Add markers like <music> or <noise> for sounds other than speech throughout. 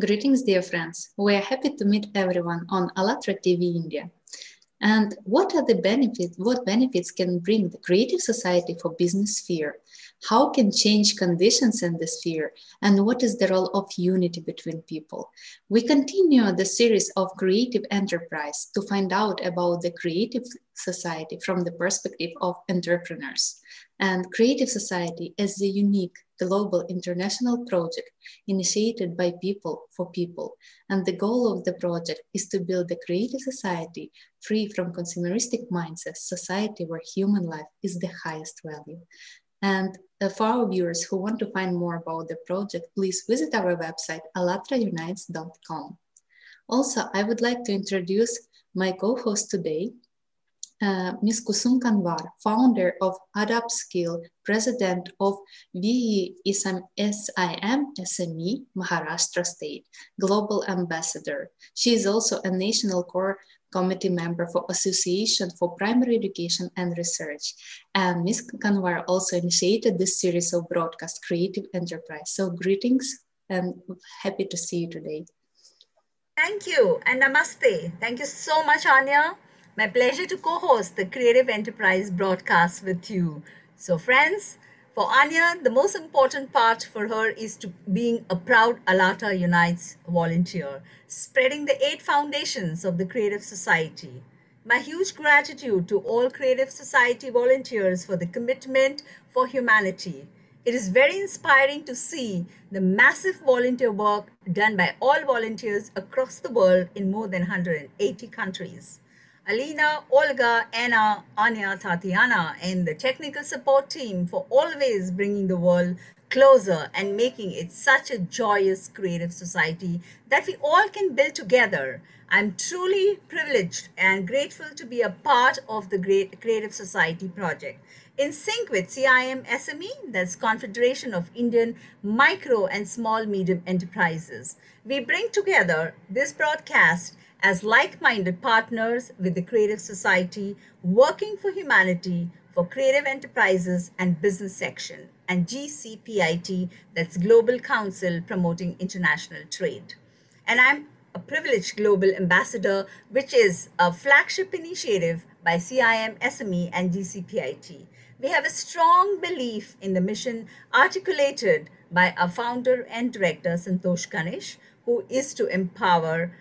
Greetings, dear friends. We are happy to meet everyone on Allatra TV India. And what are the benefits, what benefits can bring the creative society for business sphere? How can change conditions in the sphere? And what is the role of unity between people? We continue the series of creative enterprise to find out about the creative society from the perspective of entrepreneurs. And Creative Society is a unique global international project initiated by people for people. And the goal of the project is to build a creative society free from consumeristic mindsets, society where human life is the highest value. And uh, for our viewers who want to find more about the project, please visit our website, allatraunites.com. Also, I would like to introduce my co-host today, uh, Ms. Kusum Kanwar, founder of Adapt Skill, president of VE CIM SME Maharashtra State, global ambassador. She is also a national core committee member for Association for Primary Education and Research. And Ms. Kanwar also initiated this series of broadcast creative enterprise. So greetings and happy to see you today. Thank you and namaste. Thank you so much, Anya. My pleasure to co host the Creative Enterprise broadcast with you. So, friends, for Anya, the most important part for her is to being a proud Allatra Unites volunteer, spreading the eight foundations of the Creative Society. My huge gratitude to all Creative Society volunteers for the commitment for humanity. It is very inspiring to see the massive volunteer work done by all volunteers across the world in more than 180 countries. Alina, Olga, Anna, Anya, Tatiana, and the technical support team for always bringing the world closer and making it such a joyous creative society that we all can build together. I'm truly privileged and grateful to be a part of the Great Creative Society project. In sync with CIM SME, that's Confederation of Indian Micro and Small Medium Enterprises, we bring together this broadcast as like minded partners with the Creative Society, working for humanity for creative enterprises and business section, and GCPIT, that's Global Council Promoting International Trade. And I'm a privileged global ambassador, which is a flagship initiative by CIM SME and GCPIT. We have a strong belief in the mission articulated by our founder and director, Santosh Ganesh, who is to empower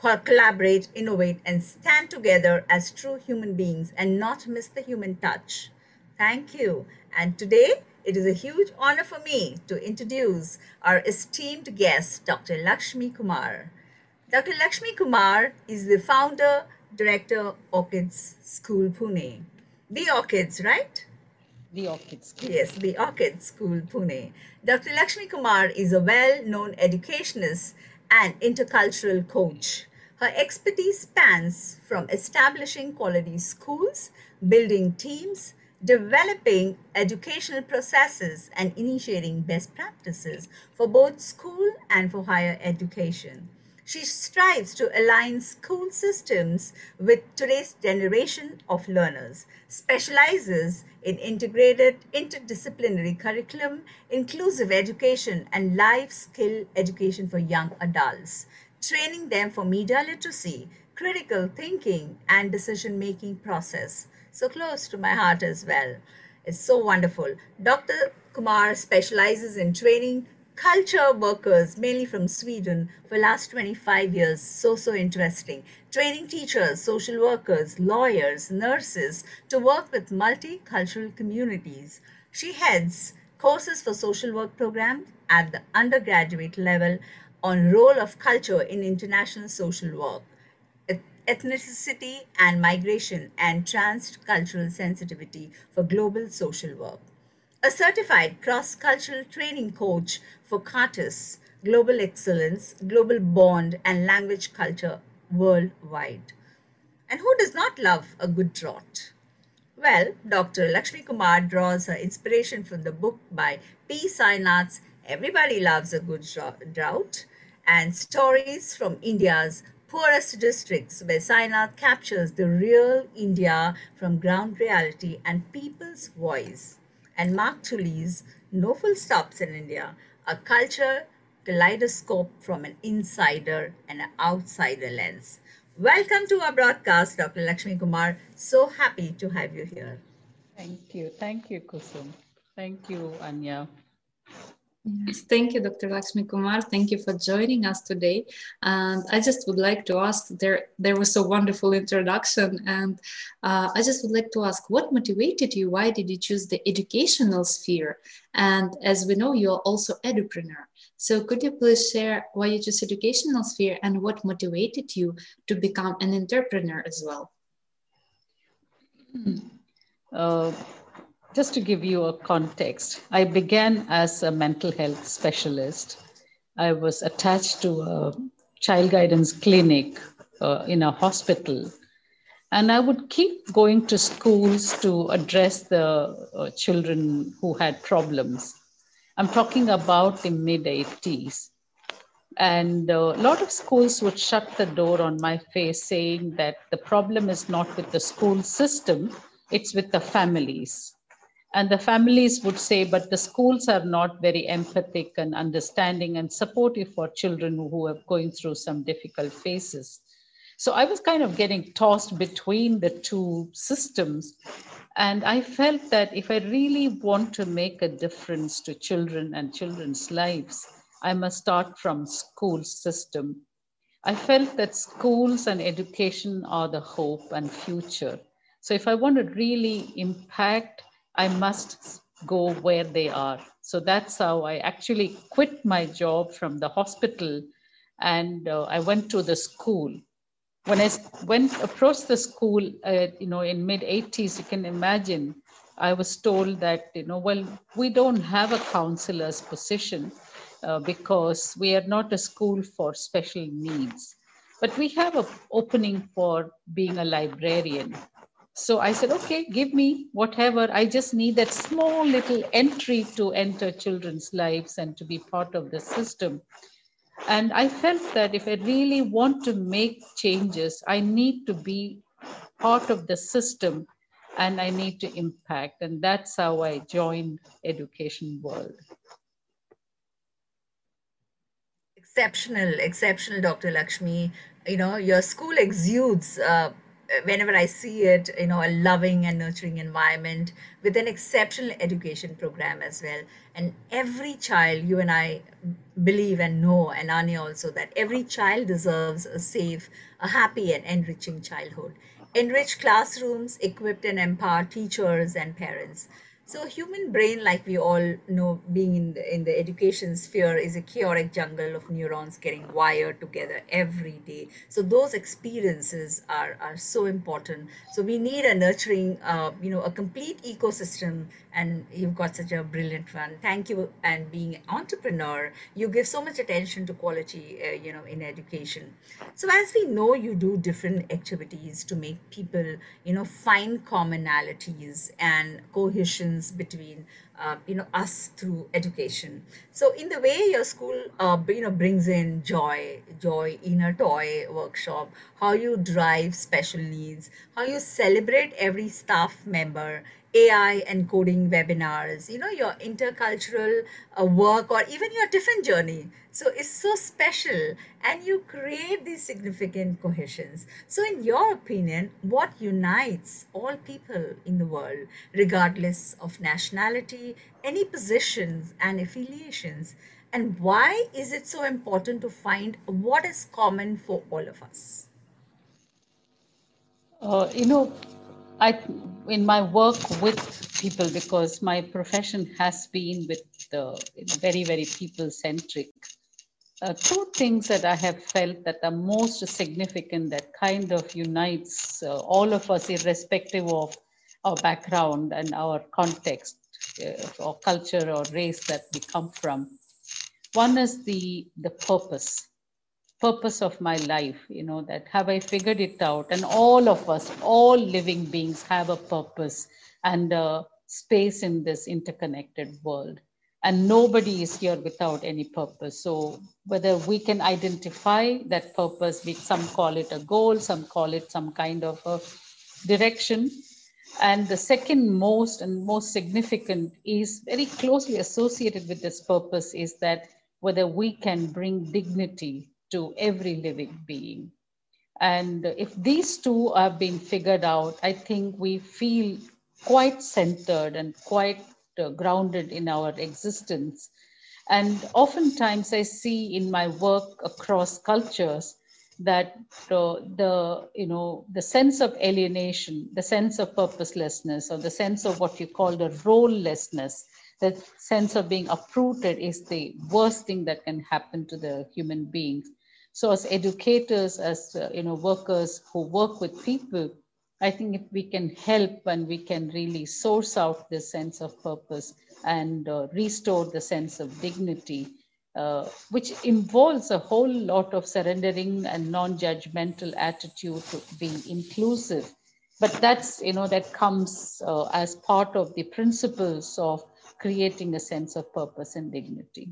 collaborate, innovate, and stand together as true human beings and not miss the human touch. Thank you. And today, it is a huge honor for me to introduce our esteemed guest, Dr. Lakshmi Kumar. Dr. Lakshmi Kumar is the founder, director, Orchids School, Pune. The Orchids, right? The Orchid School. Yes, the Orchid School, Pune. Dr. Lakshmi Kumar is a well known educationist and intercultural coach. Her expertise spans from establishing quality schools, building teams, developing educational processes, and initiating best practices for both school and for higher education. She strives to align school systems with today's generation of learners, specializes in integrated interdisciplinary curriculum, inclusive education, and life skill education for young adults training them for media literacy, critical thinking, and decision making process. So close to my heart as well. It's so wonderful. Dr. Kumar specializes in training culture workers, mainly from Sweden, for last 25 years. So, so interesting. Training teachers, social workers, lawyers, nurses to work with multicultural communities. She heads courses for social work programs at the undergraduate level on role of culture in international social work, ethnicity and migration, and transcultural sensitivity for global social work. A certified cross-cultural training coach for Cartus, Global Excellence, Global Bond, and Language Culture worldwide. And who does not love a good drought? Well, Dr. Lakshmi Kumar draws her inspiration from the book by P. Sainath's Everybody Loves a Good Drought and stories from India's poorest districts where Sainath captures the real India from ground reality and people's voice. And Mark Tully's No Full Stops in India, a culture kaleidoscope from an insider and an outsider lens. Welcome to our broadcast, Dr. Lakshmi Kumar. So happy to have you here. Thank you. Thank you, Kusum. Thank you, Anya. Yes, thank you, Dr. Lakshmi Kumar. Thank you for joining us today. And I just would like to ask there, there was a wonderful introduction. And uh, I just would like to ask what motivated you? Why did you choose the educational sphere? And as we know, you're also edupreneur. So could you please share why you chose educational sphere and what motivated you to become an entrepreneur as well? Uh, just to give you a context, I began as a mental health specialist. I was attached to a child guidance clinic uh, in a hospital. And I would keep going to schools to address the uh, children who had problems. I'm talking about the mid 80s. And a lot of schools would shut the door on my face, saying that the problem is not with the school system, it's with the families and the families would say, but the schools are not very empathic and understanding and supportive for children who are going through some difficult phases. So I was kind of getting tossed between the two systems. And I felt that if I really want to make a difference to children and children's lives, I must start from school system. I felt that schools and education are the hope and future. So if I want to really impact I must go where they are. So that's how I actually quit my job from the hospital and uh, I went to the school. When I went approached the school, uh, you know, in mid 80s, you can imagine, I was told that, you know, well, we don't have a counselor's position uh, because we are not a school for special needs. But we have an opening for being a librarian. So I said, okay, give me whatever. I just need that small little entry to enter children's lives and to be part of the system. And I felt that if I really want to make changes, I need to be part of the system and I need to impact. And that's how I joined Education World. Exceptional, exceptional, Dr. Lakshmi. You know, your school exudes. Uh, whenever I see it, you know, a loving and nurturing environment with an exceptional education program as well. And every child, you and I believe and know, and Anya also, that every child deserves a safe, a happy, and enriching childhood. Enriched classrooms, equipped and empowered teachers and parents. So human brain, like we all know, being in the, in the education sphere is a chaotic jungle of neurons getting wired together every day. So those experiences are, are so important. So we need a nurturing, uh, you know, a complete ecosystem and you've got such a brilliant one. Thank you. And being an entrepreneur, you give so much attention to quality, uh, you know, in education. So as we know, you do different activities to make people, you know, find commonalities and cohesions between uh, you know us through education. So in the way your school uh, you know brings in joy joy inner toy workshop how you drive special needs how you celebrate every staff member AI and coding webinars, you know, your intercultural uh, work or even your different journey. So it's so special and you create these significant cohesions. So, in your opinion, what unites all people in the world, regardless of nationality, any positions and affiliations? And why is it so important to find what is common for all of us? Uh, you know, I in my work with people because my profession has been with the very very people centric. Uh, two things that I have felt that are most significant that kind of unites uh, all of us irrespective of our background and our context uh, or culture or race that we come from. One is the the purpose purpose of my life you know that have i figured it out? And all of us all living beings have a purpose and a space in this interconnected world. And nobody is here without any purpose. So whether we can identify that purpose we some call it a goal some call it some kind of a direction. And the second most and most significant is very closely associated with this purpose is that whether we can bring dignity to every living being. And if these two are being figured out, I think we feel quite centered and quite uh, grounded in our existence. And oftentimes I see in my work across cultures that uh, the you know the sense of alienation the sense of purposelessness or the sense of what you call the rolelessness the sense of being uprooted is the worst thing that can happen to the human beings so as educators as uh, you know workers who work with people i think if we can help and we can really source out this sense of purpose and uh, restore the sense of dignity uh, which involves a whole lot of surrendering and non-judgmental attitude to being inclusive but that's you know that comes uh, as part of the principles of creating a sense of purpose and dignity.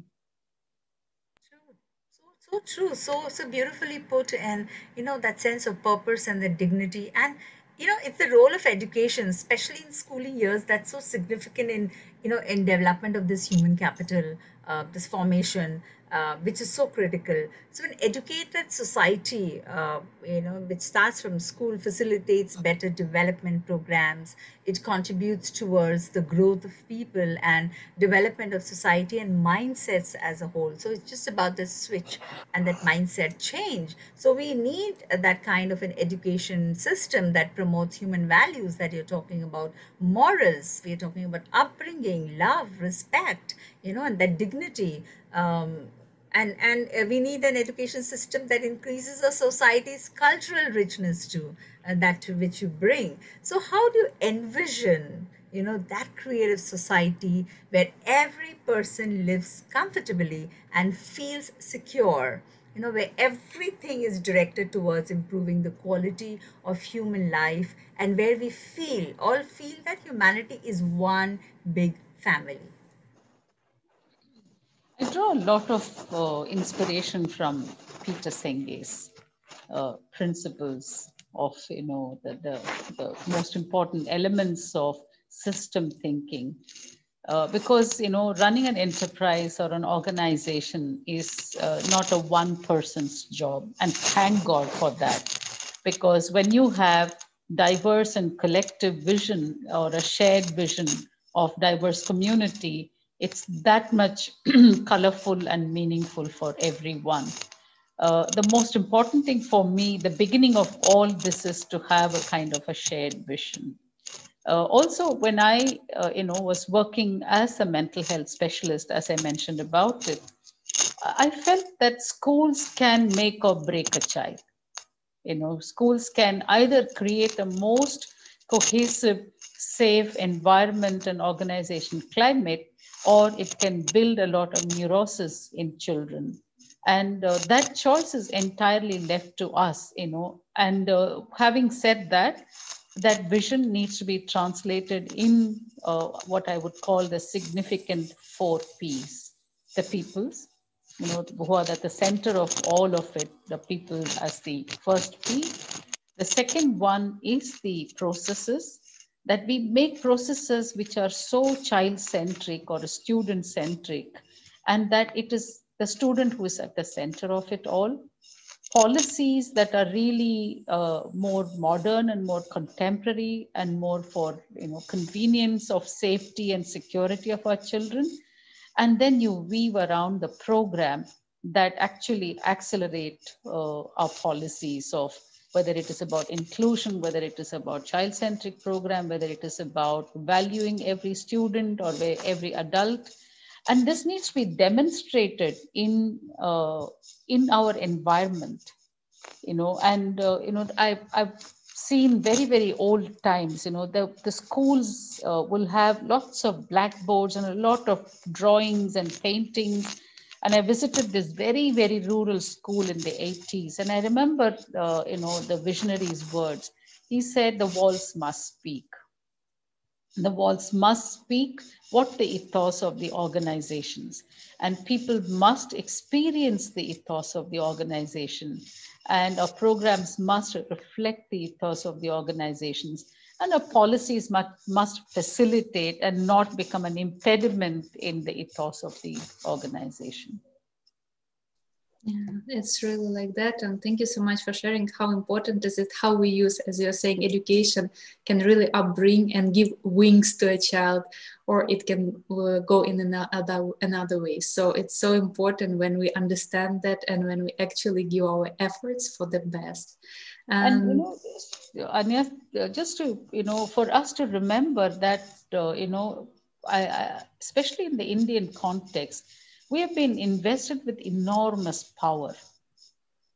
So, true. So, so beautifully put. And, you know, that sense of purpose and the dignity. And, you know, it's the role of education, especially in schooling years, that's so significant in, you know, in development of this human capital, uh, this formation, uh, which is so critical. So, an educated society, uh, you know, which starts from school, facilitates better development programs. It contributes towards the growth of people and development of society and mindsets as a whole. So, it's just about the switch and that mindset change. So, we need that kind of an education system that promotes human values that you're talking about, morals, we're talking about upbringing, love, respect, you know, and that dignity. Um, and and uh, we need an education system that increases a society's cultural richness too and that to which you bring. So how do you envision you know that creative society where every person lives comfortably and feels secure? You know where everything is directed towards improving the quality of human life and where we feel all feel that humanity is one big family I draw a lot of uh, inspiration from Peter Senge's uh, principles of, you know, the, the, the, most important elements of system thinking. Uh, because, you know, running an enterprise or an organization is uh, not a one person's job. And thank God for that. Because when you have diverse and collective vision or a shared vision of diverse community, it's that much <clears throat> colorful and meaningful for everyone. Uh, the most important thing for me, the beginning of all this is to have a kind of a shared vision. Uh, also, when I, uh, you know, was working as a mental health specialist, as I mentioned about it, I felt that schools can make or break a child. You know, schools can either create a most cohesive, safe environment and organization climate, or it can build a lot of neurosis in children. And uh, that choice is entirely left to us you know. And uh, having said that that vision needs to be translated in uh, what i would call the significant four p's. The peoples you know who are at the center of all of it the people as the first p. The second one is the processes that we make processes which are so child centric or student centric, and that it is the student who is at the center of it all. Policies that are really uh, more modern and more contemporary and more for you know convenience of safety and security of our children, and then you weave around the program that actually accelerate uh, our policies of whether it is about inclusion, whether it is about child-centric program, whether it is about valuing every student or every adult. And this needs to be demonstrated in, uh, in our environment, you know, and, uh, you know, I, I've seen very, very old times, you know, the, the schools uh, will have lots of blackboards and a lot of drawings and paintings and I visited this very, very rural school in the 80s. And I remember, uh, you know, the visionary's words. He said, the walls must speak. The walls must speak what the ethos of the organizations. And people must experience the ethos of the organization. And our programs must reflect the ethos of the organizations and our policies must, must facilitate and not become an impediment in the ethos of the organization. Yeah, it's really like that. And thank you so much for sharing how important is it, how we use, as you're saying, education can really upbring and give wings to a child, or it can uh, go in another, another way. So it's so important when we understand that and when we actually give our efforts for the best. And, and you know, Anya, uh, just to, you know, for us to remember that, uh, you know, I, I, especially in the Indian context, we have been invested with enormous power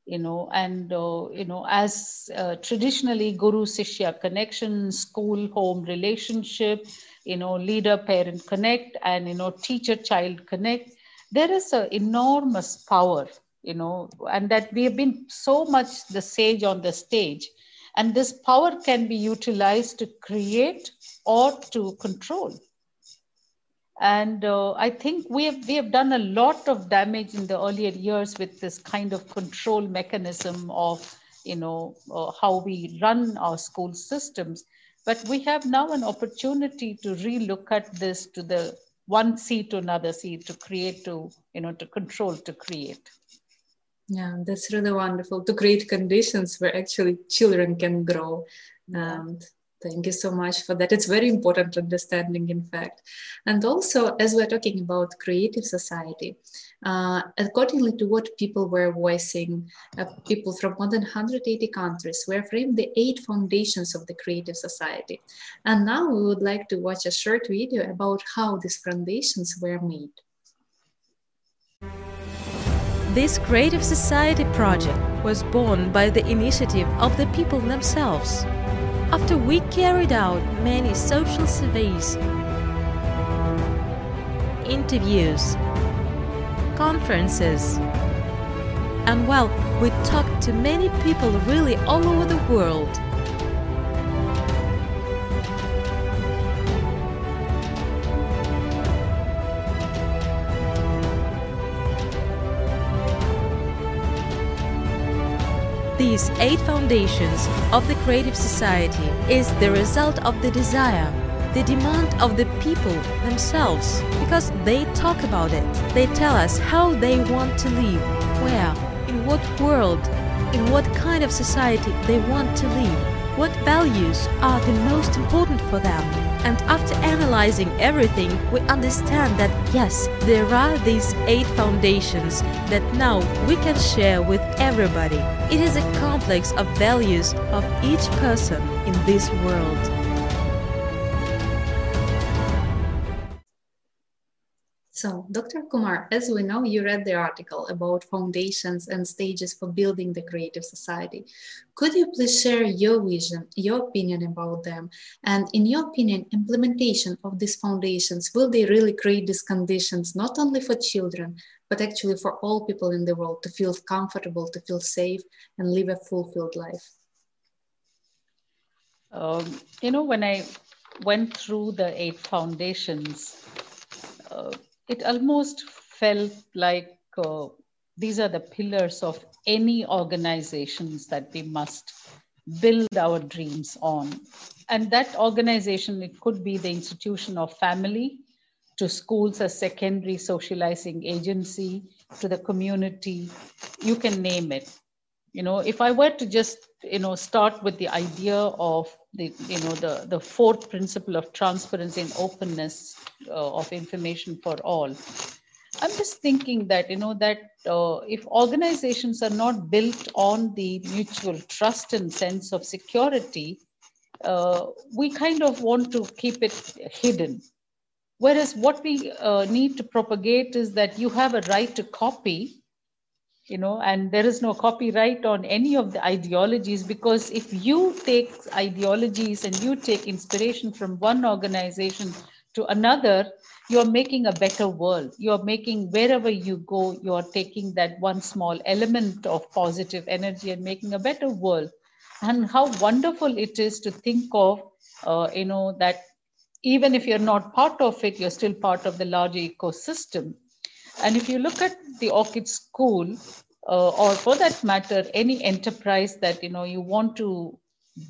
you know and uh, you know as uh, traditionally guru sishya connection school home relationship you know leader parent connect and you know teacher child connect there is an enormous power you know and that we have been so much the sage on the stage and this power can be utilized to create or to control and uh, I think we have, we have done a lot of damage in the earlier years with this kind of control mechanism of, you know, uh, how we run our school systems. But we have now an opportunity to relook at this to the one seat to another seat to create, to, you know, to control, to create. Yeah, that's really wonderful to create conditions where actually children can grow. And Thank you so much for that. It's very important understanding, in fact. And also, as we're talking about creative society, uh, accordingly to what people were voicing, uh, people from more than 180 countries were framed the eight foundations of the creative society. And now we would like to watch a short video about how these foundations were made. This Creative Society project was born by the initiative of the people themselves after we carried out many social surveys, interviews, conferences, and well, we talked to many people really all over the world. These eight foundations of the Creative Society is the result of the desire, the demand of the people themselves because they talk about it. They tell us how they want to live, where, in what world, in what kind of society they want to live, what values are the most important for them and after analyzing everything, we understand that yes, there are these eight foundations that now we can share with everybody. It is a complex of values of each person in this world. Dr. Kumar, as we know, you read the article about foundations and stages for building the creative society. Could you please share your vision, your opinion about them? And in your opinion, implementation of these foundations, will they really create these conditions not only for children, but actually for all people in the world to feel comfortable, to feel safe, and live a fulfilled life? Um, you know, when I went through the eight foundations, uh, it almost felt like uh, these are the pillars of any organizations that we must build our dreams on. And that organization it could be the institution of family to schools as secondary socializing agency to the community you can name it you know if i were to just you know start with the idea of the you know the the fourth principle of transparency and openness uh, of information for all i'm just thinking that you know that uh, if organizations are not built on the mutual trust and sense of security uh, we kind of want to keep it hidden. Whereas what we uh, need to propagate is that you have a right to copy you know and there is no copyright on any of the ideologies because if you take ideologies and you take inspiration from one organization to another you're making a better world. You're making wherever you go you're taking that one small element of positive energy and making a better world. And how wonderful it is to think of uh, you know that even if you're not part of it you're still part of the larger ecosystem and if you look at the Orchid School, uh, or for that matter, any enterprise that you know you want to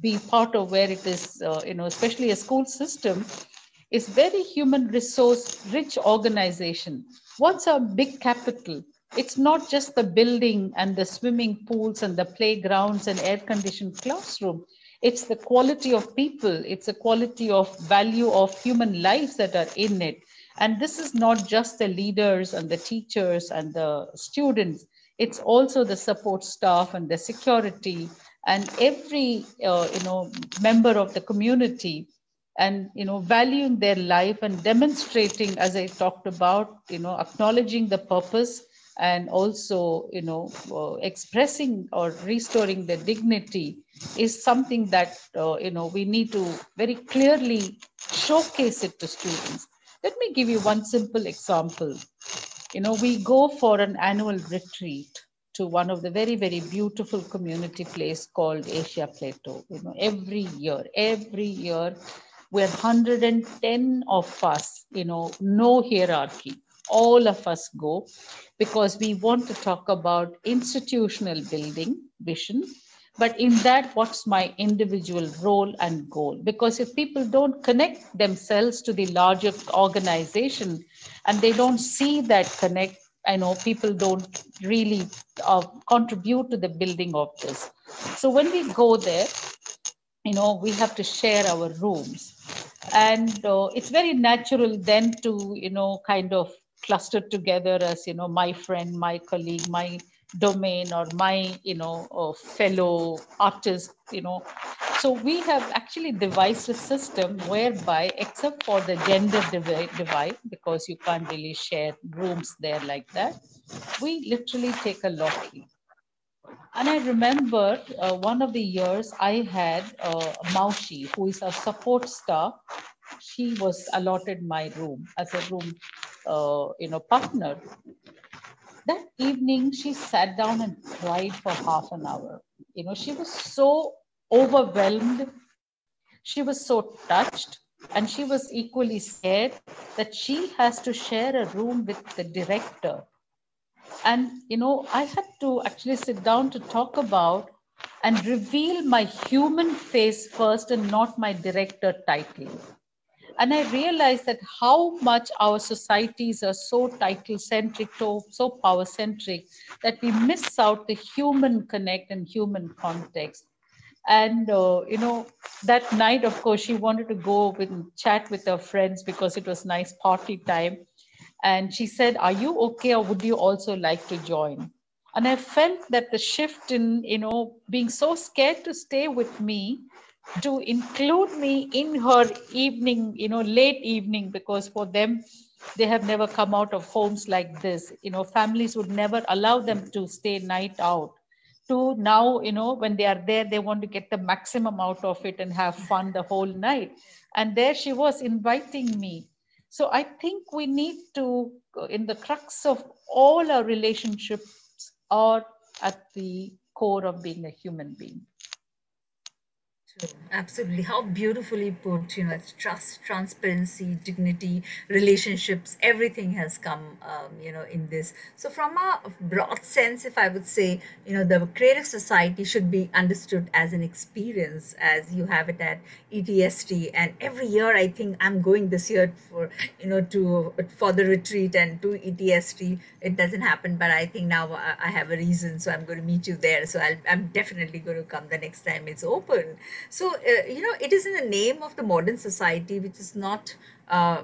be part of, where it is, uh, you know, especially a school system, is very human resource rich organization. What's our big capital? it's not just the building and the swimming pools and the playgrounds and air conditioned classroom it's the quality of people it's the quality of value of human lives that are in it and this is not just the leaders and the teachers and the students. It's also the support staff and the security and every uh, you know member of the community and you know valuing their life and demonstrating as i talked about you know acknowledging the purpose and also you know uh, expressing or restoring the dignity is something that uh, you know we need to very clearly showcase it to students let me give you one simple example. You know we go for an annual retreat to one of the very very beautiful community place called asia plateau. You know every year every year we're 110 of us you know no hierarchy. All of us go because we want to talk about institutional building vision but in that what's my individual role and goal? Because if people don't connect themselves to the larger organization and they don't see that connect i know people don't really uh, contribute to the building of this. So when we go there you know we have to share our rooms. And uh, it's very natural then to you know kind of cluster together as you know my friend my colleague my domain or my you know fellow artist you know. So we have actually devised a system whereby except for the gender divide, divide because you can't really share rooms there like that we literally take a lottery. And i remember uh, one of the years i had uh, maushi who is a support staff she was allotted my room as a room uh, you know partner that evening she sat down and cried for half an hour. You know she was so overwhelmed. She was so touched. And she was equally scared that she has to share a room with the director. And you know i had to actually sit down to talk about and reveal my human face first and not my director title and I realized that how much our societies are so title centric, so power centric, that we miss out the human connect and human context. And, uh, you know, that night, of course, she wanted to go with, chat with her friends because it was nice party time. And she said, Are you okay, or would you also like to join? And I felt that the shift in, you know, being so scared to stay with me to include me in her evening, you know, late evening, because for them, they have never come out of homes like this. You know, families would never allow them to stay night out. To now, you know, when they are there, they want to get the maximum out of it and have fun the whole night. And there she was inviting me. So I think we need to, in the crux of all our relationships, are at the core of being a human being. Absolutely. How beautifully put, you know, it's trust, transparency, dignity, relationships, everything has come, um, you know, in this. So, from a broad sense, if I would say, you know, the creative society should be understood as an experience as you have it at ETST. And every year, I think I'm going this year for, you know, to for the retreat and to ETST. It doesn't happen, but I think now I have a reason. So, I'm going to meet you there. So, I'll, I'm definitely going to come the next time it's open. So, uh, you know, it is in the name of the modern society, which is not, uh,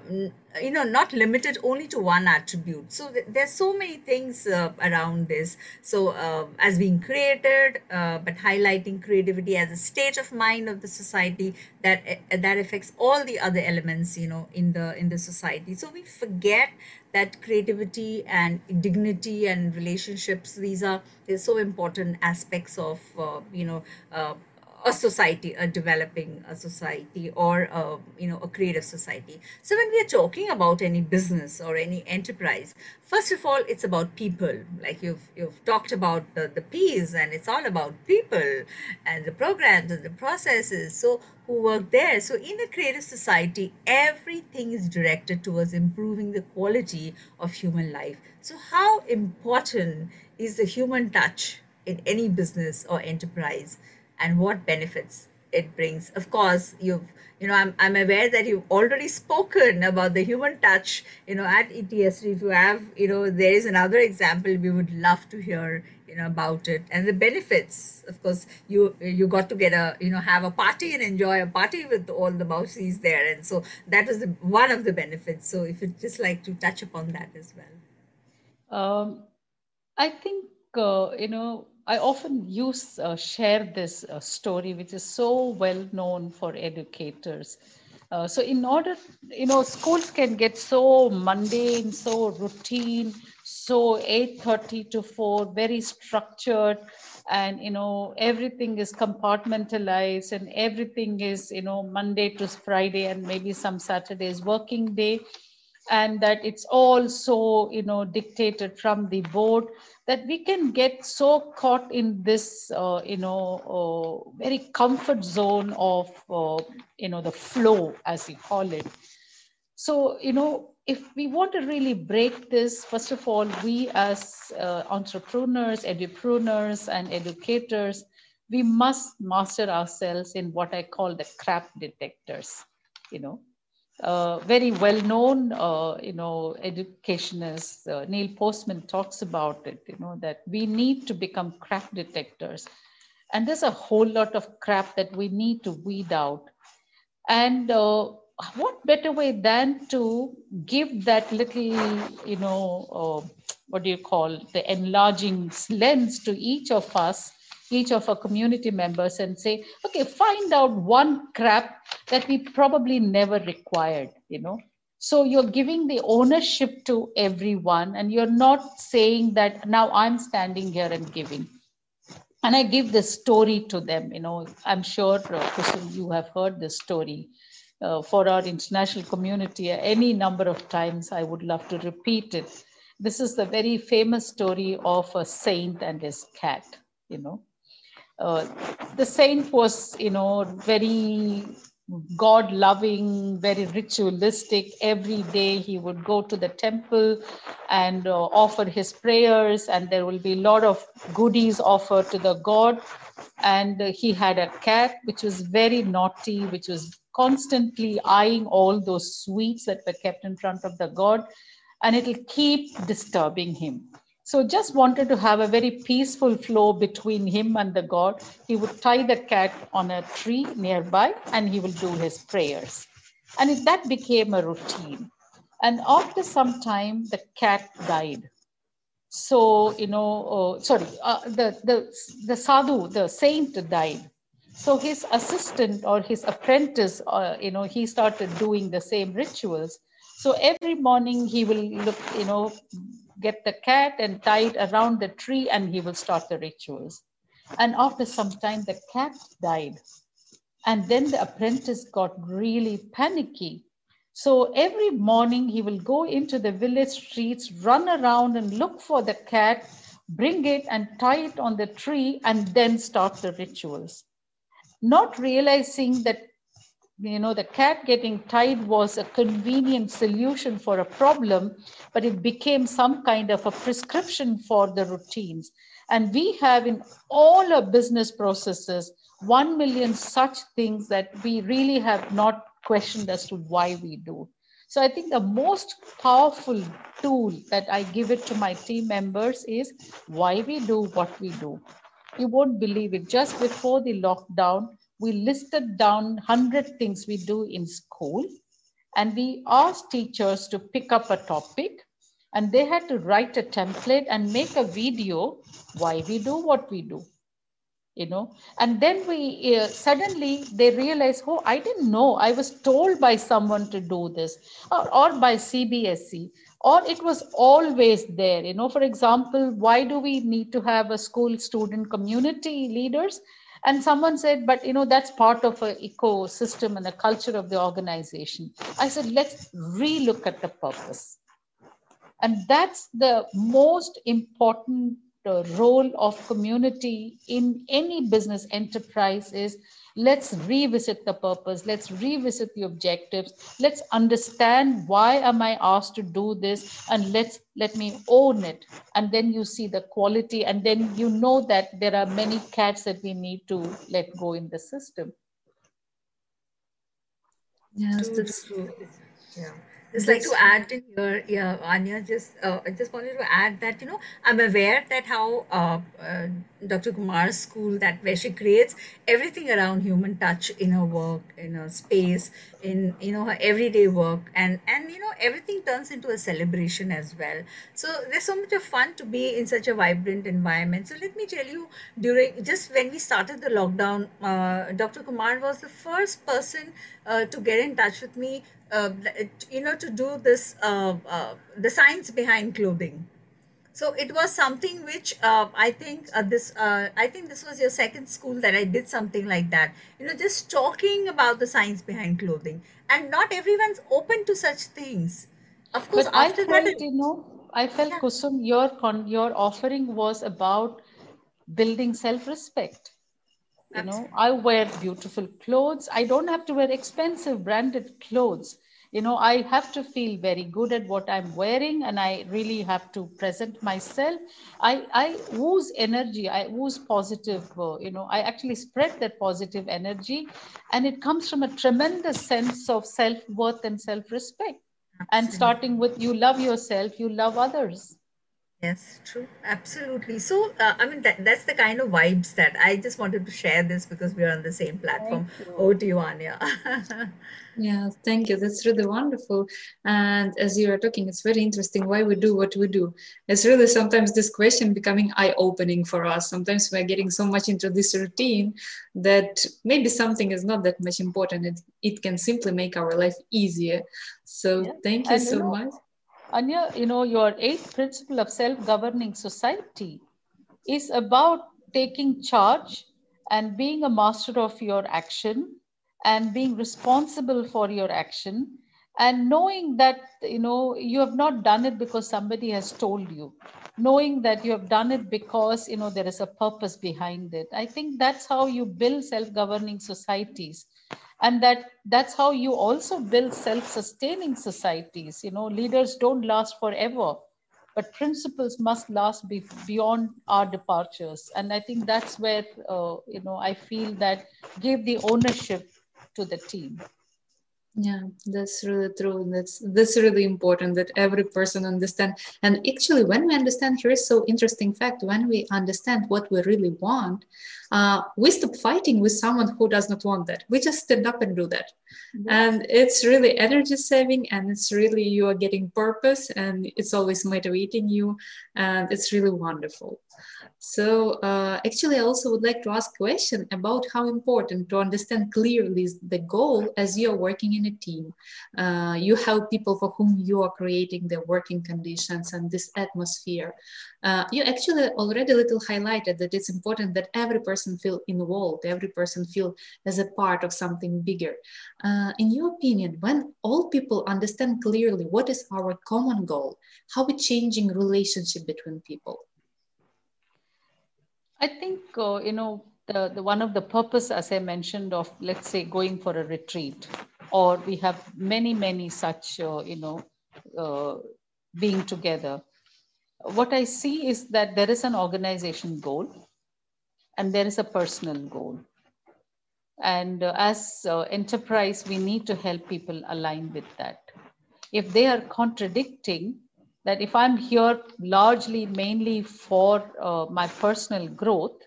you know, not limited only to one attribute. So, th- there's so many things uh, around this. So, uh, as being created, uh, but highlighting creativity as a state of mind of the society that uh, that affects all the other elements, you know, in the in the society. So, we forget that creativity and dignity and relationships these are so important aspects of uh, you know a society a developing a society or a, you know a creative society. So when we are talking about any business or any enterprise first of all it's about people. Like you've you've talked about the, the p's and it's all about people and the programs and the processes. So who work there? So in a creative society everything is directed towards improving the quality of human life. So how important is the human touch in any business or enterprise and what benefits it brings. Of course, you've you know I'm, I'm aware that you've already spoken about the human touch you know at ETSD. If you have you know there is another example we would love to hear you know about it and the benefits. Of course, you you got to get a you know have a party and enjoy a party with all the maushis there, and so that was the one of the benefits. So if you'd just like to touch upon that as well. Um, I think uh, you know I often use uh, share this uh, story, which is so well known for educators. Uh, so, in order, you know, schools can get so mundane, so routine, so 8:30 to 4, very structured, and you know everything is compartmentalized, and everything is you know Monday to Friday, and maybe some Saturdays working day and that it's all so you know dictated from the board that we can get so caught in this uh, you know uh, very comfort zone of uh, you know the flow as we call it. So you know if we want to really break this first of all we as uh, entrepreneurs edupreneurs and educators we must master ourselves in what i call the crap detectors you know uh, very well-known, uh, you know, educationist uh, Neil Postman talks about it. You know that we need to become crap detectors, and there's a whole lot of crap that we need to weed out. And uh, what better way than to give that little, you know, uh, what do you call the enlarging lens to each of us each of our community members and say, okay, find out one crap that we probably never required, you know. So you're giving the ownership to everyone, and you're not saying that now I'm standing here and giving. And I give this story to them. You know, I'm sure, uh, you have heard this story. Uh, for our international community, any number of times, I would love to repeat it. This is the very famous story of a saint and his cat. You know, uh, the saint was, you know, very God loving, very ritualistic. Every day he would go to the temple and uh, offer his prayers, and there will be a lot of goodies offered to the God. And uh, he had a cat which was very naughty, which was constantly eyeing all those sweets that were kept in front of the God, and it'll keep disturbing him. So just wanted to have a very peaceful flow between him and the God. He would tie the cat on a tree nearby and he will do his prayers. And that became a routine. And after some time, the cat died. So, you know, uh, sorry, uh, the, the, the sadhu, the saint died. So his assistant or his apprentice, uh, you know, he started doing the same rituals. So every morning he will look, you know, get the cat and tie it around the tree and he will start the rituals. And after some time, the cat died. And then the apprentice got really panicky. So every morning he will go into the village streets, run around and look for the cat, bring it and tie it on the tree, and then start the rituals. Not realizing that you know the cat getting tied was a convenient solution for a problem but it became some kind of a prescription for the routines. And we have in all our business processes 1 million such things that we really have not questioned as to why we do. So i think the most powerful tool that i give it to my team members is why we do what we do. You won't believe it. Just before the lockdown we listed down 100 things we do in school and we asked teachers to pick up a topic and they had to write a template and make a video why we do what we do you know. And then we uh, suddenly they realize oh i didn't know. I was told by someone to do this or, or by cbse or it was always there you know. For example why do we need to have a school student community leaders and someone said but you know that's part of an ecosystem and the culture of the organization. I said let's relook at the purpose. And that's the most important uh, role of community in any business enterprise is let's revisit the purpose. Let's revisit the objectives. Let's understand why am i asked to do this and let's let me own it. And then you see the quality and then you know that there are many cats that we need to let go in the system. Yes that's true. Yeah just like to add in here, yeah, Anya, just uh, I just wanted to add that you know I'm aware that how uh, uh, Dr. Kumar's school that where she creates everything around human touch in her work, in her space, in you know her everyday work, and and you know everything turns into a celebration as well. So there's so much of fun to be in such a vibrant environment. So let me tell you, during just when we started the lockdown, uh, Dr. Kumar was the first person uh, to get in touch with me uh, you know to do this uh, uh, the science behind clothing. So it was something which uh, i think uh, this uh, i think this was your second school that i did something like that. You know just talking about the science behind clothing. And not everyone's open to such things. Of course but after I felt, that you know i felt yeah. kusum your con- your offering was about building self respect you know i wear beautiful clothes. I don't have to wear expensive branded clothes. You know i have to feel very good at what i'm wearing and i really have to present myself. I i ooze energy. I ooze positive uh, you know i actually spread that positive energy and it comes from a tremendous sense of self-worth and self-respect. And starting with you love yourself you love others Yes, true. Absolutely. So, uh, I mean, that, that's the kind of vibes that I just wanted to share this because we are on the same platform. Over to you, Anya. <laughs> yeah, thank you. That's really wonderful. And as you are talking, it's very interesting why we do what we do. It's really sometimes this question becoming eye opening for us. Sometimes we're getting so much into this routine that maybe something is not that much important. It, it can simply make our life easier. So, yeah. thank you and so know, much Anya, you know, your eighth principle of self-governing society is about taking charge and being a master of your action and being responsible for your action and knowing that you know you have not done it because somebody has told you. Knowing that you have done it because you know there is a purpose behind it. I think that's how you build self-governing societies and that that's how you also build self-sustaining societies. You know leaders don't last forever but principles must last be, beyond our departures. And i think that's where uh, you know i feel that give the ownership to the team yeah that's really true. And that's that's really important that every person understand. And actually when we understand here is so interesting fact when we understand what we really want uh, we stop fighting with someone who does not want that. We just stand up and do that and it's really energy saving and it's really you are getting purpose and it's always motivating you and it's really wonderful so uh, actually, I also would like to ask a question about how important to understand clearly the goal as you are working in a team. Uh, you have people for whom you are creating the working conditions and this atmosphere. Uh, you actually already a little highlighted that it's important that every person feel involved, every person feel as a part of something bigger. Uh, in your opinion, when all people understand clearly what is our common goal, how it changing relationship between people? I think, uh, you know, the, the one of the purpose, as I mentioned, of let's say going for a retreat, or we have many, many such, uh, you know, uh, being together. What I see is that there is an organization goal and there is a personal goal. And as uh, enterprise, we need to help people align with that. If they are contradicting, that if I'm here largely mainly for uh, my personal growth,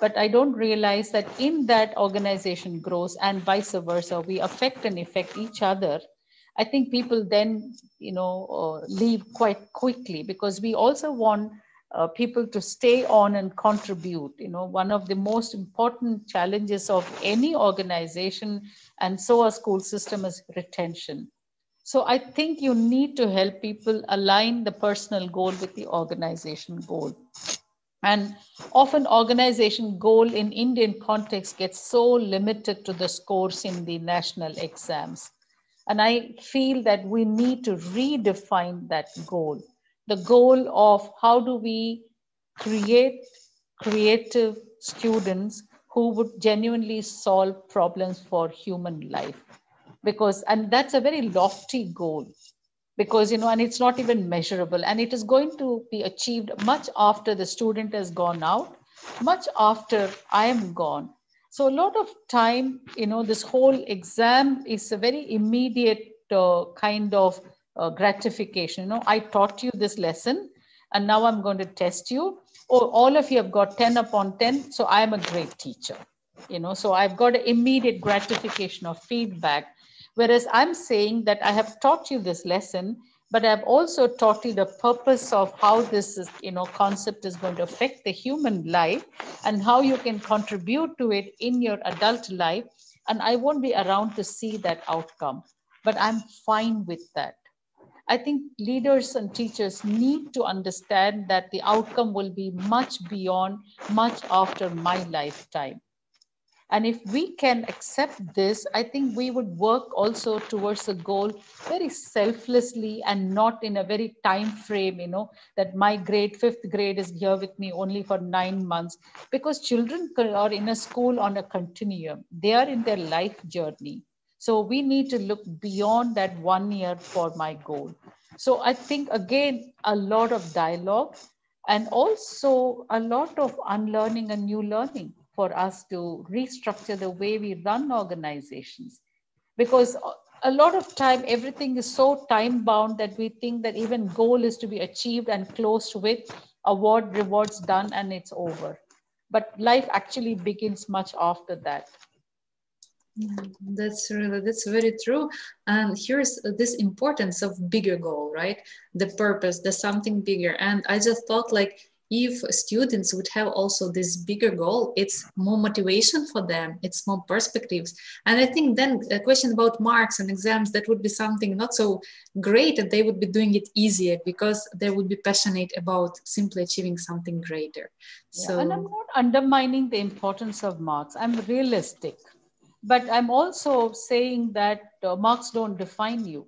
but I don't realize that in that organization grows and vice versa, we affect and affect each other. I think people then, you know, uh, leave quite quickly because we also want uh, people to stay on and contribute. You know, one of the most important challenges of any organization and so a school system is retention so I think you need to help people align the personal goal with the organization goal. And often organization goal in Indian context gets so limited to the scores in the national exams. And I feel that we need to redefine that goal. The goal of how do we create creative students who would genuinely solve problems for human life. Because and that's a very lofty goal. Because you know and it's not even measurable. And it is going to be achieved much after the student has gone out much after i am gone. So a lot of time, you know, this whole exam is a very immediate uh, kind of uh, gratification. You know, I taught you this lesson and now I'm going to test you. Oh, all of you have got 10 upon 10. So I'm a great teacher. You know, so I've got immediate gratification of feedback. Whereas I'm saying that I have taught you this lesson but I've also taught you the purpose of how this is, you know, concept is going to affect the human life and how you can contribute to it in your adult life. And I won't be around to see that outcome, but I'm fine with that. I think leaders and teachers need to understand that the outcome will be much beyond, much after my lifetime. And if we can accept this, I think we would work also towards a goal very selflessly and not in a very time frame, you know, that my grade, fifth grade is here with me only for nine months. Because children are in a school on a continuum. They are in their life journey. So we need to look beyond that one year for my goal. So I think again, a lot of dialogue and also a lot of unlearning and new learning for us to restructure the way we run organizations. Because a lot of time, everything is so time bound that we think that even goal is to be achieved and closed with award, rewards done, and it's over. But life actually begins much after that. That's really that's very true. And here's this importance of bigger goal, right? The purpose, the something bigger. And I just thought like if students would have also this bigger goal it's more motivation for them it's more perspectives and i think then a question about marks and exams that would be something not so great and they would be doing it easier because they would be passionate about simply achieving something greater so and i'm not undermining the importance of marks i'm realistic but i'm also saying that uh, marks don't define you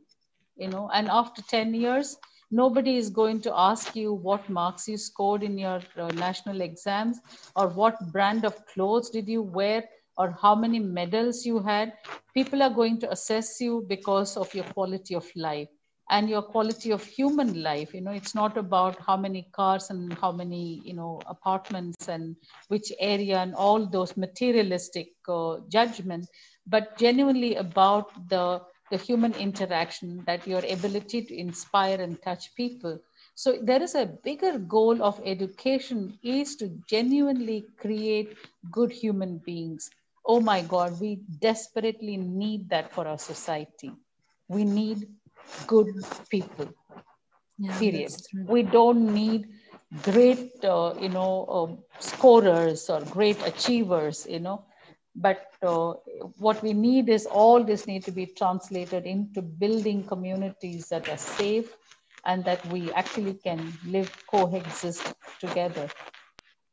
you know and after 10 years nobody is going to ask you what marks you scored in your uh, national exams or what brand of clothes did you wear or how many medals you had. People are going to assess you because of your quality of life and your quality of human life you know it's not about how many cars and how many you know apartments and which area and all those materialistic uh, judgments but genuinely about the the human interaction, that your ability to inspire and touch people. So there is a bigger goal of education is to genuinely create good human beings. Oh my God, we desperately need that for our society. We need good people. Yeah, period. We don't need great, uh, you know, uh, scorers or great achievers. You know, but uh, what we need is all this need to be translated into building communities that are safe and that we actually can live coexist together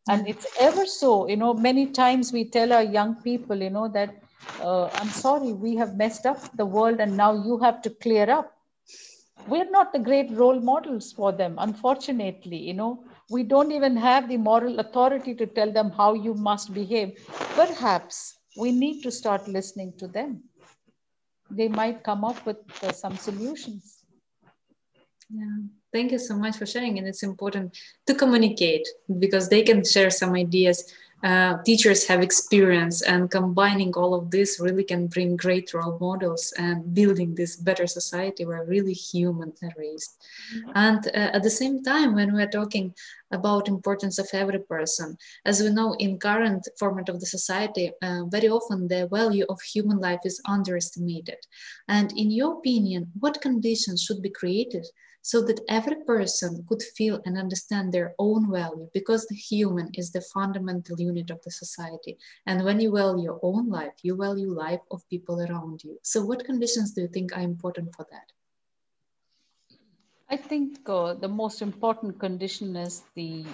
and it's ever so you know many times we tell our young people you know that uh, i'm sorry we have messed up the world and now you have to clear up we're not the great role models for them unfortunately you know we don't even have the moral authority to tell them how you must behave. Perhaps we need to start listening to them. They might come up with uh, some solutions. Yeah, thank you so much for sharing. And it's important to communicate because they can share some ideas uh, teachers have experience and combining all of this really can bring great role models and building this better society where really humans are raised mm-hmm. and uh, at the same time when we're talking about importance of every person as we know in current format of the society uh, very often the value of human life is underestimated and in your opinion what conditions should be created so that every person could feel and understand their own value because the human is the fundamental unit of the society. And when you value your own life, you value life of people around you. So what conditions do you think are important for that? I think uh, the most important condition is the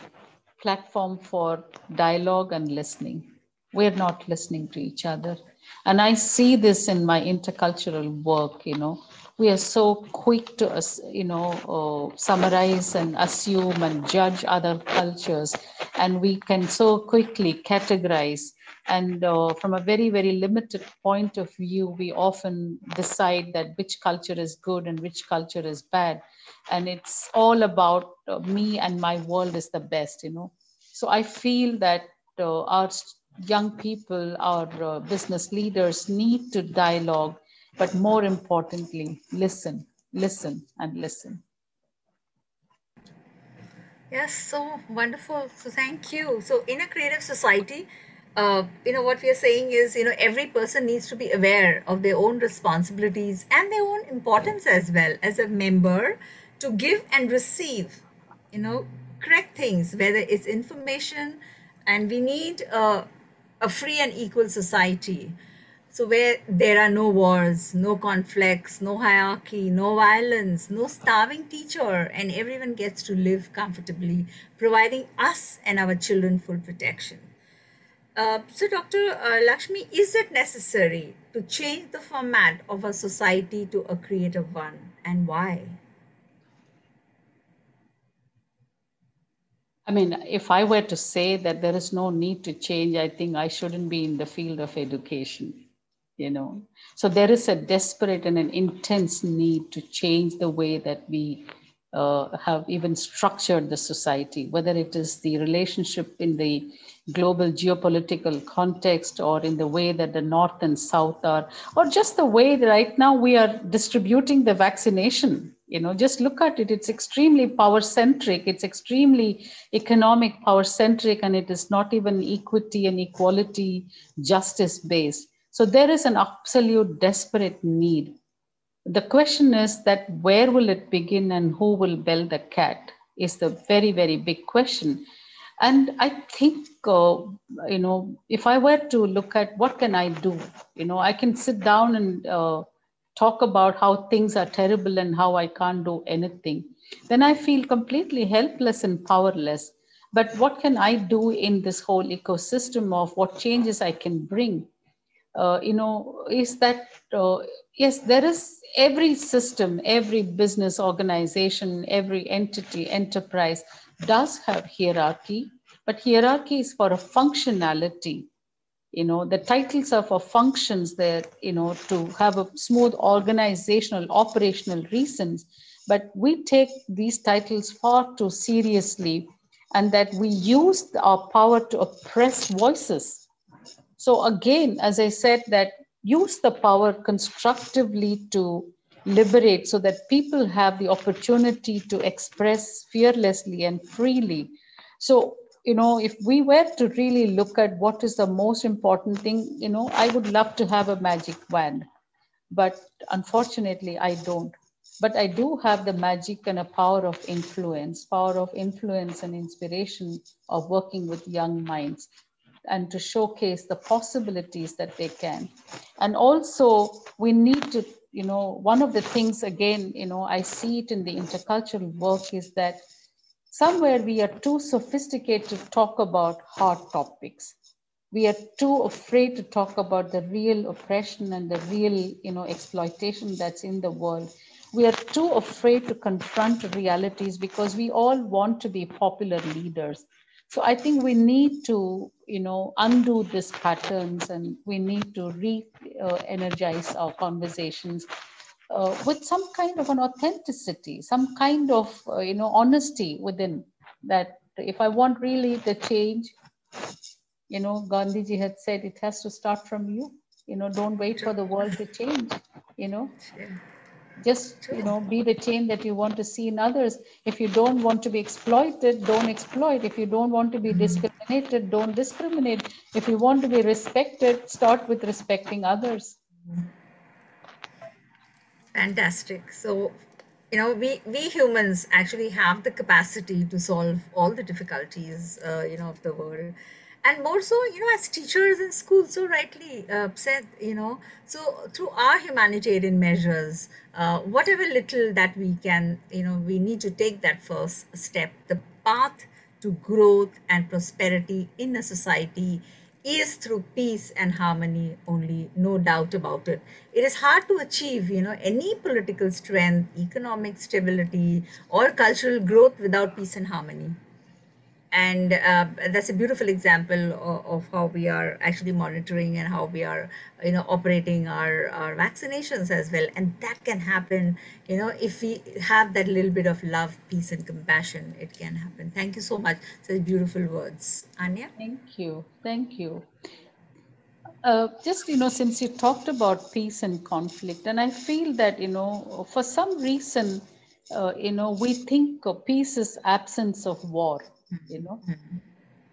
platform for dialogue and listening. We're not listening to each other. And I see this in my intercultural work, you know, we are so quick to you know uh, summarize and assume and judge other cultures. And we can so quickly categorize. And uh, from a very very limited point of view we often decide that which culture is good and which culture is bad. And it's all about uh, me and my world is the best you know. So i feel that uh, our young people, our uh, business leaders need to dialogue, but more importantly, listen, listen, and listen. Yes, so wonderful. So thank you. So in a creative society, uh, you know what we are saying is, you know, every person needs to be aware of their own responsibilities and their own importance as well as a member to give and receive, you know, correct things, whether it's information, and we need a, a free and equal society. So, where there are no wars, no conflicts, no hierarchy, no violence, no starving teacher, and everyone gets to live comfortably, providing us and our children full protection. Uh, so, Dr. Uh, Lakshmi, is it necessary to change the format of a society to a creative one, and why? I mean, if I were to say that there is no need to change, I think I shouldn't be in the field of education, you know. So there is a desperate and an intense need to change the way that we uh, have even structured the society, whether it is the relationship in the global geopolitical context or in the way that the North and South are, or just the way that right now we are distributing the vaccination. You know just look at it. It's extremely power centric it's extremely economic power centric and it is not even equity and equality justice based so there is an absolute desperate need the question is that where will it begin and who will bell the cat is the very very big question and i think uh, you know if i were to look at what can i do you know i can sit down and uh, talk about how things are terrible and how I can't do anything, then I feel completely helpless and powerless. But what can I do in this whole ecosystem of what changes I can bring? Uh, you know, is that, uh, yes, there is every system, every business organization, every entity, enterprise does have hierarchy, but hierarchy is for a functionality. You know the titles are for functions that you know to have a smooth organizational operational reasons. But we take these titles far too seriously and that we use our power to oppress voices so again as i said that use the power constructively to liberate so that people have the opportunity to express fearlessly and freely so you know, if we were to really look at what is the most important thing, you know, I would love to have a magic wand, but unfortunately, I don't. But I do have the magic and a power of influence, power of influence and inspiration of working with young minds and to showcase the possibilities that they can. And also, we need to, you know, one of the things, again, you know, I see it in the intercultural work is that somewhere we are too sophisticated to talk about hard topics. We are too afraid to talk about the real oppression and the real you know exploitation that's in the world. We are too afraid to confront realities because we all want to be popular leaders so i think we need to you know undo these patterns and we need to re-energize our conversations uh, with some kind of an authenticity, some kind of uh, you know honesty within that. If I want really the change, you know, Gandhiji had said it has to start from you. You know, don't wait for the world to change. You know, just you know, be the change that you want to see in others. If you don't want to be exploited, don't exploit. If you don't want to be discriminated, don't discriminate. If you want to be respected, start with respecting others. Fantastic. So, you know, we we humans actually have the capacity to solve all the difficulties, uh, you know, of the world, and more so, you know, as teachers in school, so rightly uh, said, you know, so through our humanitarian measures, uh, whatever little that we can, you know, we need to take that first step. The path to growth and prosperity in a society is through peace and harmony only, no doubt about it. It is hard to achieve, you know, any political strength, economic stability, or cultural growth without peace and harmony. And uh, that's a beautiful example of, of, how we are actually monitoring and how we are you know operating our, our vaccinations as well. And that can happen you know if we have that little bit of love peace and compassion it can happen. Thank you so much. Such beautiful words. Anya? Thank you. Thank you. Uh, just you know since you talked about peace and conflict and i feel that you know for some reason uh, you know we think peace is absence of war Mm-hmm. you know? Mm-hmm.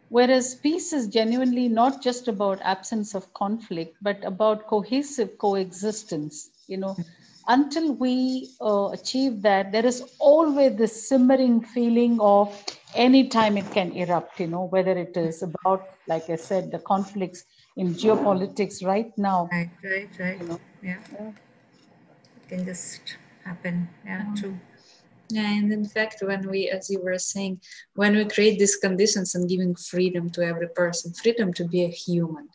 Whereas peace is genuinely not just about absence of conflict but about cohesive coexistence you know? Mm-hmm. Until we uh, achieve that there is always this simmering feeling of any time it can erupt you know? Whether it is about like i said the conflicts in geopolitics right now. Right right right. You know? yeah. yeah. It can just happen. Yeah uh-huh. true yeah, and in fact, when we, as you were saying, when we create these conditions and giving freedom to every person, freedom to be a human,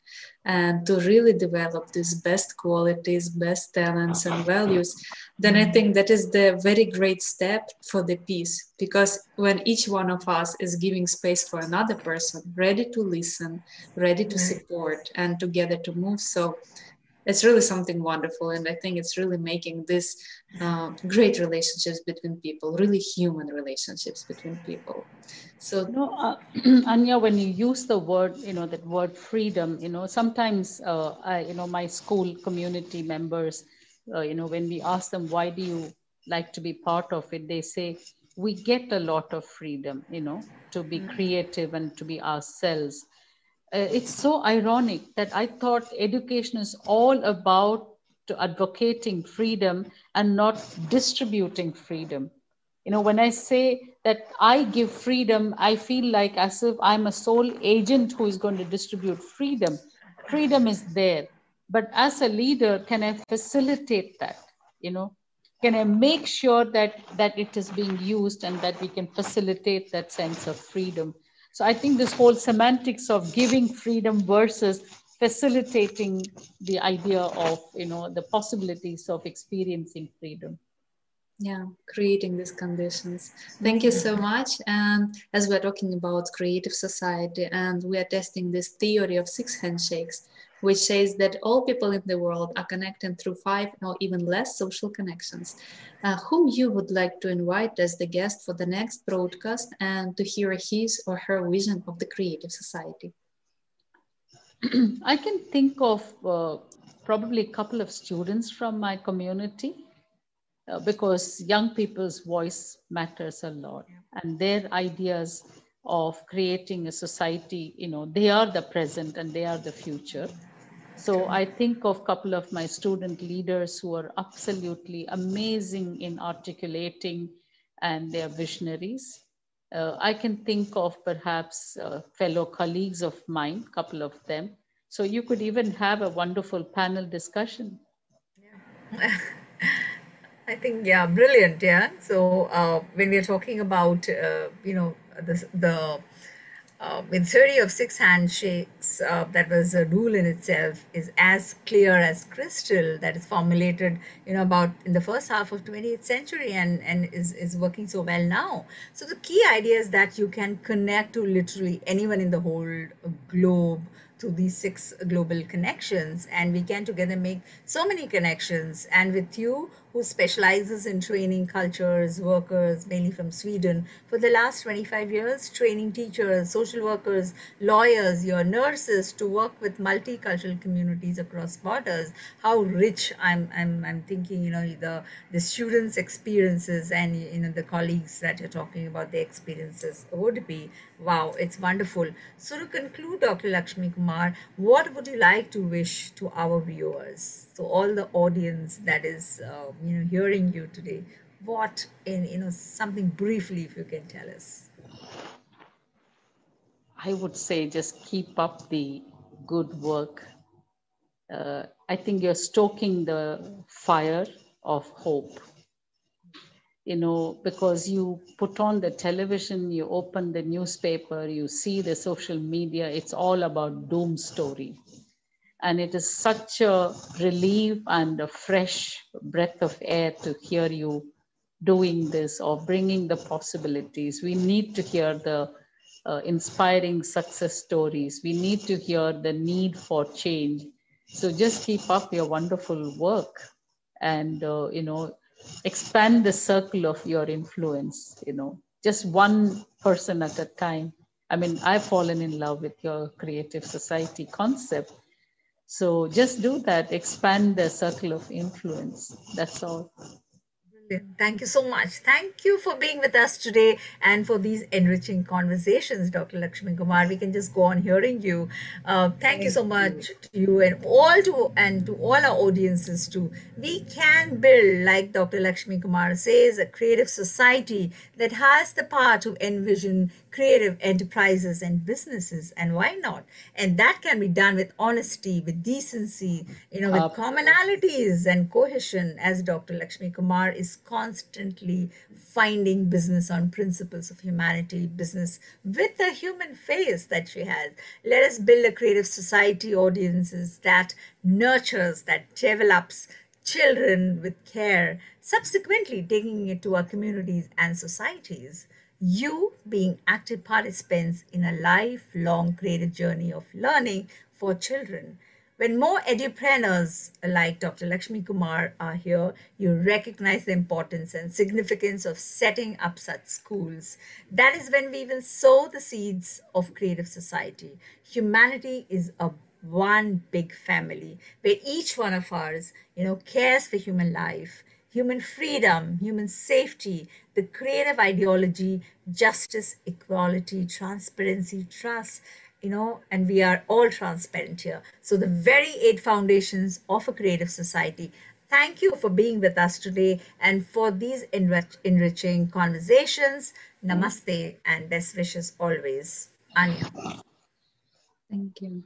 and to really develop these best qualities, best talents, and values, then I think that is the very great step for the peace. Because when each one of us is giving space for another person, ready to listen, ready to support, and together to move, so it's really something wonderful and i think it's really making this uh, great relationships between people really human relationships between people. So no uh, <clears throat> anya when you use the word you know that word freedom you know sometimes uh, I, you know my school community members uh, you know when we ask them why do you like to be part of it? they say we get a lot of freedom you know to be mm. creative and to be ourselves uh, it's so ironic that I thought education is all about advocating freedom and not distributing freedom. You know, when I say that I give freedom, I feel like as if I'm a sole agent who is going to distribute freedom. Freedom is there. But as a leader, can I facilitate that? You know, can I make sure that that it is being used and that we can facilitate that sense of freedom? So I think this whole semantics of giving freedom versus facilitating the idea of, you know, the possibilities of experiencing freedom. Yeah creating these conditions. Thank you. so much. And as we're talking about creative society and we are testing this theory of six handshakes which says that all people in the world are connected through five or even less social connections. Uh, whom you would like to invite as the guest for the next broadcast and to hear his or her vision of the creative society? <clears throat> I can think of uh, probably a couple of students from my community uh, because young people's voice matters a lot and their ideas of creating a society you know they are the present and they are the future so I think of a couple of my student leaders who are absolutely amazing in articulating and they are visionaries. Uh, I can think of perhaps uh, fellow colleagues of mine, a couple of them. So you could even have a wonderful panel discussion. Yeah. <laughs> I think, yeah, brilliant. Yeah. So uh, when we're talking about, uh, you know, the, the uh, in theory of six handshakes, uh, that was a rule in itself, is as clear as crystal that is formulated, you know, about in the first half of 20th century and, and is, is working so well now. So the key idea is that you can connect to literally anyone in the whole globe through these six global connections and we can together make so many connections and with you who specializes in training cultures, workers, mainly from Sweden, for the last 25 years, training teachers, social workers, lawyers, your nurses to work with multicultural communities across borders. How rich I'm, I'm, I'm thinking, you know, the, the students' experiences and, you know, the colleagues that you're talking about, their experiences would be. Wow, it's wonderful. So to conclude, Dr. Lakshmi Kumar, what would you like to wish to our viewers? So all the audience that is, uh, you know, hearing you today, what in, you know, something briefly, if you can tell us. I would say just keep up the good work. Uh, I think you're stoking the fire of hope. You know, because you put on the television, you open the newspaper, you see the social media, it's all about doom story and it is such a relief and a fresh breath of air to hear you doing this or bringing the possibilities. We need to hear the uh, inspiring success stories. We need to hear the need for change. So just keep up your wonderful work and, uh, you know, expand the circle of your influence, you know, just one person at a time. I mean, I've fallen in love with your creative society concept. So just do that, expand the circle of influence. That's all. Thank you so much. Thank you for being with us today and for these enriching conversations, Dr. Lakshmi Kumar. We can just go on hearing you. Uh, thank, thank, you so much to you and all to and to all our audiences too. We can build, like Dr. Lakshmi Kumar says, a creative society that has the power to envision creative enterprises and businesses and why not? And that can be done with honesty with decency you know with uh, commonalities and cohesion as dr lakshmi kumar is constantly finding business on principles of humanity business with the human face that she has. Let us build a creative society audiences that nurtures that develops children with care subsequently taking it to our communities and societies you being active participants in a lifelong creative journey of learning for children. When more edupreneurs like Dr. Lakshmi Kumar are here, you recognize the importance and significance of setting up such schools. That is when we will sow the seeds of creative society. Humanity is a one big family where each one of us, you know, cares for human life, human freedom, human safety, the creative ideology, justice, equality, transparency, trust, you know, and we are all transparent here. So, the very eight foundations of a creative society. Thank you for being with us today and for these enrich- enriching conversations. Namaste and best wishes always. Anya. Thank you.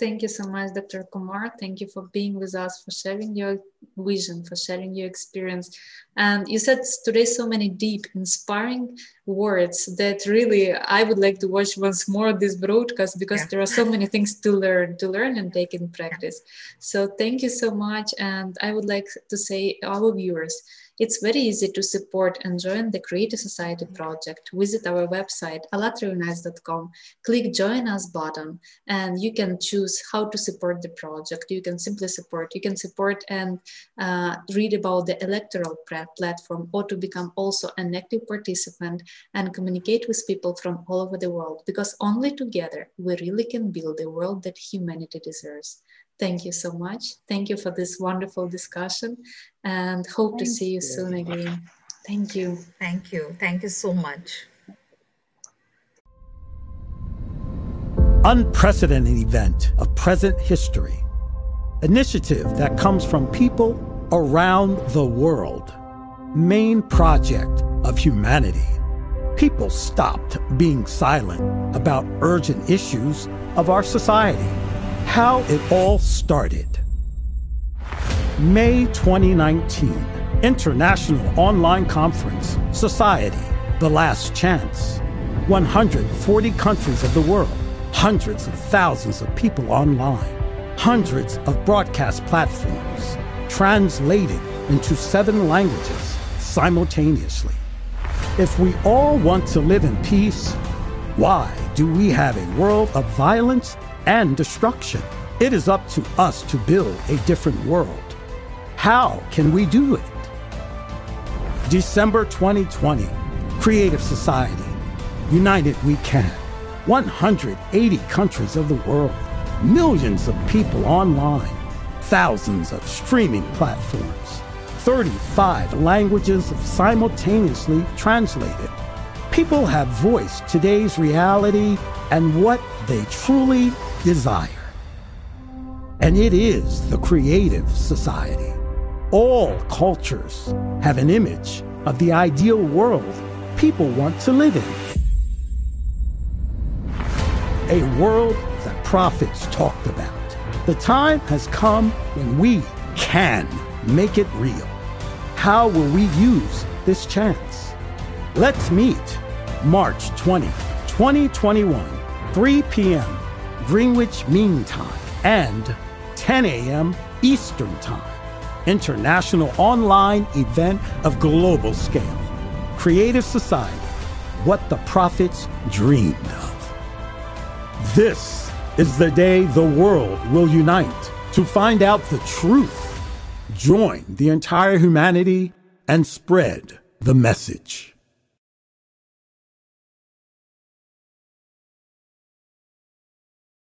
Thank you so much, Dr. Kumar. Thank you for being with us, for sharing your vision, for sharing your experience. And you said today so many deep, inspiring words that really I would like to watch once more this broadcast because yeah. there are so many things to learn, to learn and take in practice. So thank you so much. And I would like to say, our viewers, it's very easy to support and join the Creative Society project. Visit our website, allatraunites.com, click Join Us button, and you can choose how to support the project. You can simply support. You can support and uh, read about the electoral platform or to become also an active participant and communicate with people from all over the world because only together we really can build the world that humanity deserves. Thank you so much. Thank you for this wonderful discussion and hope Thank to see you, you soon again. Thank you. Thank you. Thank you so much. Unprecedented event of present history. Initiative that comes from people around the world. Main project of humanity. People stopped being silent about urgent issues of our society how it all started. May 2019, International Online Conference, Society, The Last Chance. 140 countries of the world, hundreds of thousands of people online, hundreds of broadcast platforms, translated into seven languages simultaneously. If we all want to live in peace, why do we have a world of violence and destruction. It is up to us to build a different world. How can we do it? December 2020, Creative Society. United We Can. 180 countries of the world, millions of people online, thousands of streaming platforms, 35 languages simultaneously translated. People have voiced today's reality and what they truly desire. And it is the creative society. All cultures have an image of the ideal world people want to live in. A world that prophets talked about. The time has come when we can make it real. How will we use this chance? Let's meet March 20, 2021, 3 p.m. Greenwich Mean Time, and 10 a.m. Eastern Time. International online event of global scale. Creative Society, what the prophets dreamed of. This is the day the world will unite to find out the truth. Join the entire humanity and spread the message.